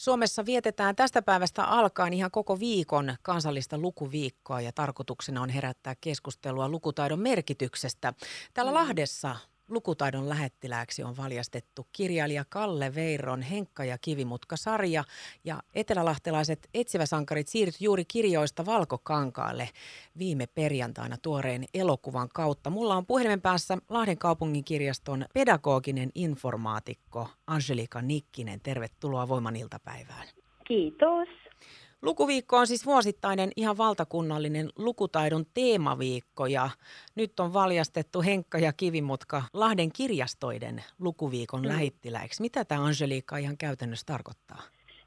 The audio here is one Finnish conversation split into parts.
Suomessa vietetään tästä päivästä alkaen ihan koko viikon kansallista lukuviikkoa ja tarkoituksena on herättää keskustelua lukutaidon merkityksestä. Täällä mm. Lahdessa lukutaidon lähettilääksi on valjastettu kirjailija Kalle Veiron Henkka ja Kivimutka-sarja ja etelälahtelaiset etsiväsankarit siirtyi juuri kirjoista Valkokankaalle viime perjantaina tuoreen elokuvan kautta. Mulla on puhelimen päässä Lahden kaupungin kirjaston pedagoginen informaatikko Angelika Nikkinen. Tervetuloa Voiman iltapäivään. Kiitos. Lukuviikko on siis vuosittainen ihan valtakunnallinen lukutaidon teemaviikko ja nyt on valjastettu Henkka ja Kivimutka Lahden kirjastoiden lukuviikon mm. lähettiläiksi. Mitä tämä Angelika ihan käytännössä tarkoittaa?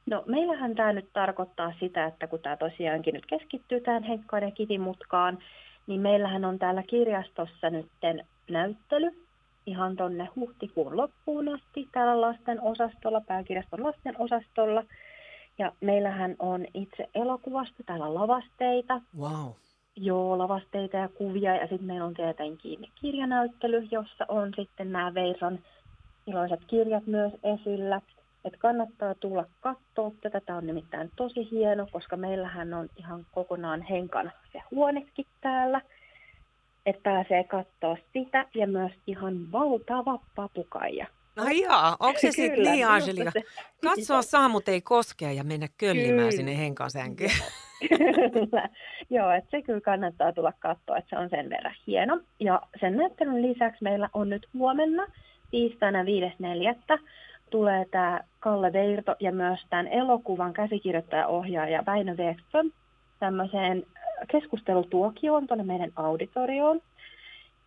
No meillähän tämä nyt tarkoittaa sitä, että kun tämä tosiaankin nyt keskittyy tähän Henkkaan ja Kivimutkaan, niin meillähän on täällä kirjastossa nyt näyttely ihan tuonne huhtikuun loppuun asti täällä lasten osastolla, pääkirjaston lasten osastolla – ja meillähän on itse elokuvasta täällä lavasteita. Wow. Joo, lavasteita ja kuvia. Ja sitten meillä on tietenkin kirjanäyttely, jossa on sitten nämä Veiron iloiset kirjat myös esillä. Että kannattaa tulla katsoa tätä. Tämä on nimittäin tosi hieno, koska meillähän on ihan kokonaan henkan se huonekin täällä. Että pääsee katsoa sitä ja myös ihan valtava papukaija. No jaa, onko se sitten niin Angelika? Katsoa saa, mutta ei koskea ja mennä köllimään kyllä. sinne henkasänkyyn. Kyllä. Joo, että se kyllä kannattaa tulla katsoa, että se on sen verran hieno. Ja sen näyttelyn lisäksi meillä on nyt huomenna tiistaina 5.4. tulee tämä Kalle Veirto ja myös tämän elokuvan käsikirjoittaja-ohjaaja Väinö Wexström tämmöiseen keskustelutuokioon tuonne meidän auditorioon.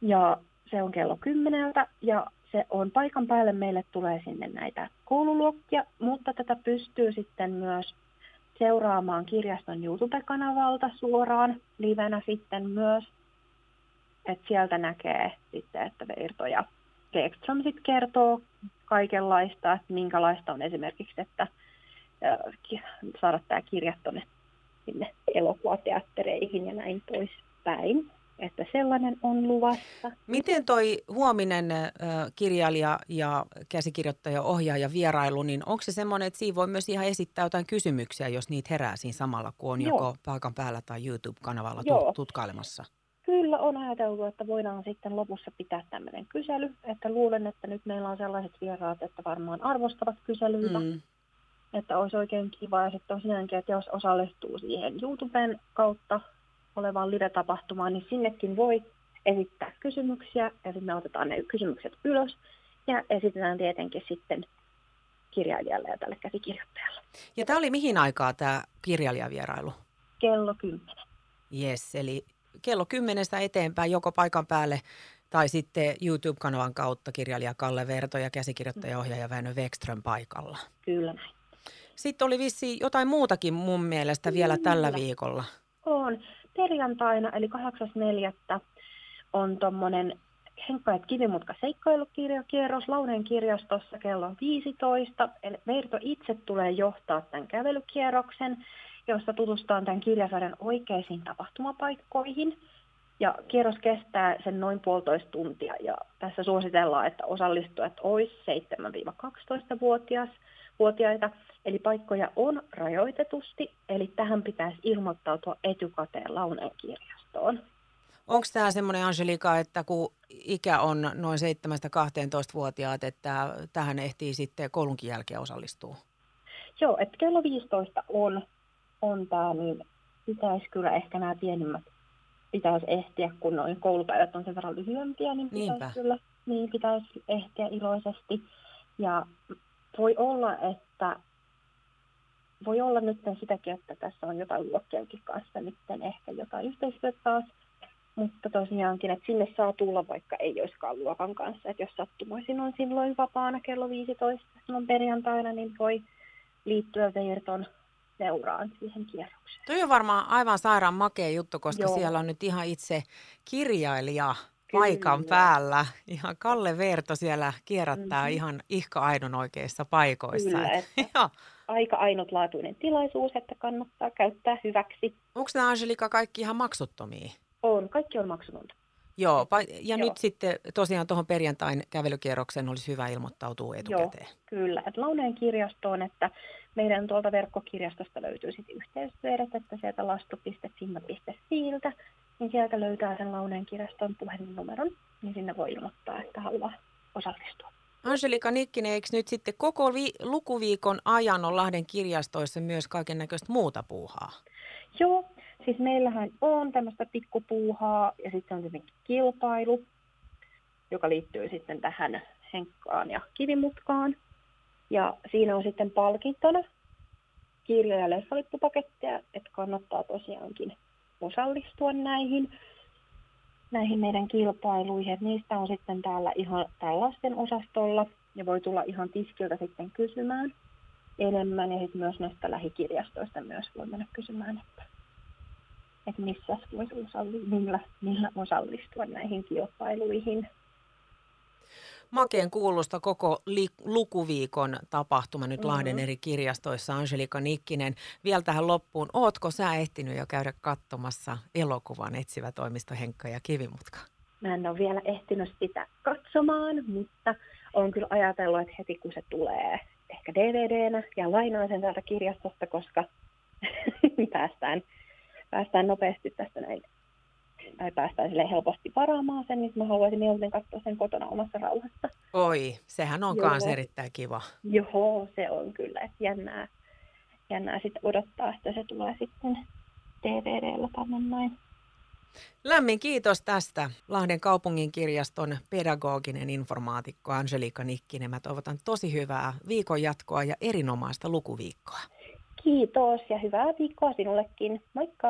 Ja se on kello kymmeneltä ja se on paikan päälle, meille tulee sinne näitä koululuokkia, mutta tätä pystyy sitten myös seuraamaan kirjaston YouTube-kanavalta suoraan livenä sitten myös. Et sieltä näkee sitten, että Veirto ja Ekström sitten kertoo kaikenlaista, että minkälaista on esimerkiksi, että saada tämä kirja tuonne sinne elokuvateattereihin ja näin poispäin että sellainen on luvassa. Miten toi huominen äh, kirjailija ja käsikirjoittaja, ohjaaja vierailu, niin onko se semmoinen, että siinä voi myös ihan esittää jotain kysymyksiä, jos niitä herää siinä samalla, kun on Joo. joko paikan päällä tai YouTube-kanavalla Joo. tutkailemassa? Kyllä on ajateltu, että voidaan sitten lopussa pitää tämmöinen kysely, että luulen, että nyt meillä on sellaiset vieraat, että varmaan arvostavat kyselyitä. Mm. Että olisi oikein kiva ja sitten tosiaankin, että jos osallistuu siihen YouTuben kautta olevaan live-tapahtumaan, niin sinnekin voi esittää kysymyksiä sitten me otetaan ne kysymykset ylös ja esitetään tietenkin sitten kirjailijalle ja tälle käsikirjoittajalle. Ja tämä oli mihin aikaa tämä kirjailijavierailu? Kello 10. Yes, eli kello kymmenestä eteenpäin joko paikan päälle tai sitten YouTube-kanavan kautta kirjailija Kalle Verto ja käsikirjoittaja ohjaaja Väinö Wexström paikalla. Kyllä näin. Sitten oli vissi jotain muutakin mun mielestä vielä Kyllä. tällä viikolla. On perjantaina, eli 8.4. on tuommoinen Henkka ja Kivimutka seikkailukirjakierros Launeen kirjastossa kello 15. Eli Veirto itse tulee johtaa tämän kävelykierroksen, jossa tutustutaan tämän kirjasarjan oikeisiin tapahtumapaikkoihin. Ja kierros kestää sen noin puolitoista tuntia ja tässä suositellaan, että osallistujat olisi 7-12-vuotiaita Eli paikkoja on rajoitetusti, eli tähän pitäisi ilmoittautua etukäteen Launeen kirjastoon. Onko tämä semmoinen Angelika, että kun ikä on noin 7-12-vuotiaat, että tähän ehtii sitten koulunkin jälkeen osallistua? Joo, että kello 15 on, on tämä, niin pitäisi kyllä ehkä nämä pienimmät pitäisi ehtiä, kun noin koulupäivät on sen verran lyhyempiä, niin pitäisi Niinpä. kyllä niin pitäisi ehtiä iloisesti. Ja voi olla, että voi olla nyt sitäkin, että tässä on jotain luokkienkin kanssa nyt ehkä jotain yhteistyötä taas. Mutta tosiaankin, että sinne saa tulla, vaikka ei olisikaan luokan kanssa. Että jos sattumoisin on silloin vapaana kello 15 silloin perjantaina, niin voi liittyä Veirton seuraan siihen kierrokseen. Tuo on varmaan aivan sairaan makea juttu, koska Joo. siellä on nyt ihan itse kirjailija Kyllä. paikan päällä. Ihan Kalle Verto siellä kierrättää mm-hmm. ihan ihka aidon oikeissa paikoissa. Kyllä, että, aika ainutlaatuinen tilaisuus, että kannattaa käyttää hyväksi. Onko nämä Angelika kaikki ihan maksuttomia? On, kaikki on maksutonta. Joo, ja Joo. nyt sitten tosiaan tuohon perjantain kävelykierrokseen olisi hyvä ilmoittautua etukäteen. Joo, kyllä. Että Launeen kirjastoon, että meidän tuolta verkkokirjastosta löytyy sitten yhteystiedot, että sieltä lastu.finna.fiiltä, niin sieltä löytää sen Launeen kirjaston puhelinnumeron, niin sinne voi ilmoittaa, että haluaa osallistua. Angelika Nikkinen, eikö nyt sitten koko vi- lukuviikon ajan on Lahden kirjastoissa myös kaiken näköistä muuta puuhaa? Joo, siis meillähän on tämmöistä pikkupuuhaa ja sitten on tietenkin kilpailu, joka liittyy sitten tähän henkkaan ja kivimutkaan. Ja siinä on sitten palkintona kirja- ja leffalippupaketteja, että kannattaa tosiaankin osallistua näihin, näihin meidän kilpailuihin. Niistä on sitten täällä ihan tällaisten osastolla ja voi tulla ihan tiskiltä sitten kysymään enemmän. Ja sitten myös näistä lähikirjastoista myös voi mennä kysymään, että, että missä voisi osallistua, millä, millä osallistua näihin kilpailuihin makeen kuulusta koko li- lukuviikon tapahtuma nyt mm-hmm. Lahden eri kirjastoissa. Angelika Nikkinen, vielä tähän loppuun. Ootko sä ehtinyt jo käydä katsomassa elokuvan Etsivä toimisto Henkka ja Kivimutka? Mä en ole vielä ehtinyt sitä katsomaan, mutta olen kyllä ajatellut, että heti kun se tulee ehkä DVDnä ja lainaan sen täältä kirjastosta, koska päästään, päästään nopeasti tästä näin tai päästään sille helposti varaamaan sen, niin mä haluaisin mieluiten katsoa sen kotona omassa rauhassa. Oi, sehän on myös erittäin kiva. Joo, se on kyllä. Että jännää, jännää sitten odottaa, että se tulee sitten DVDllä tänne näin. Lämmin kiitos tästä Lahden kaupungin kirjaston pedagoginen informaatikko Angelika Nikkinen. Mä toivotan tosi hyvää viikon jatkoa ja erinomaista lukuviikkoa. Kiitos ja hyvää viikkoa sinullekin. Moikka!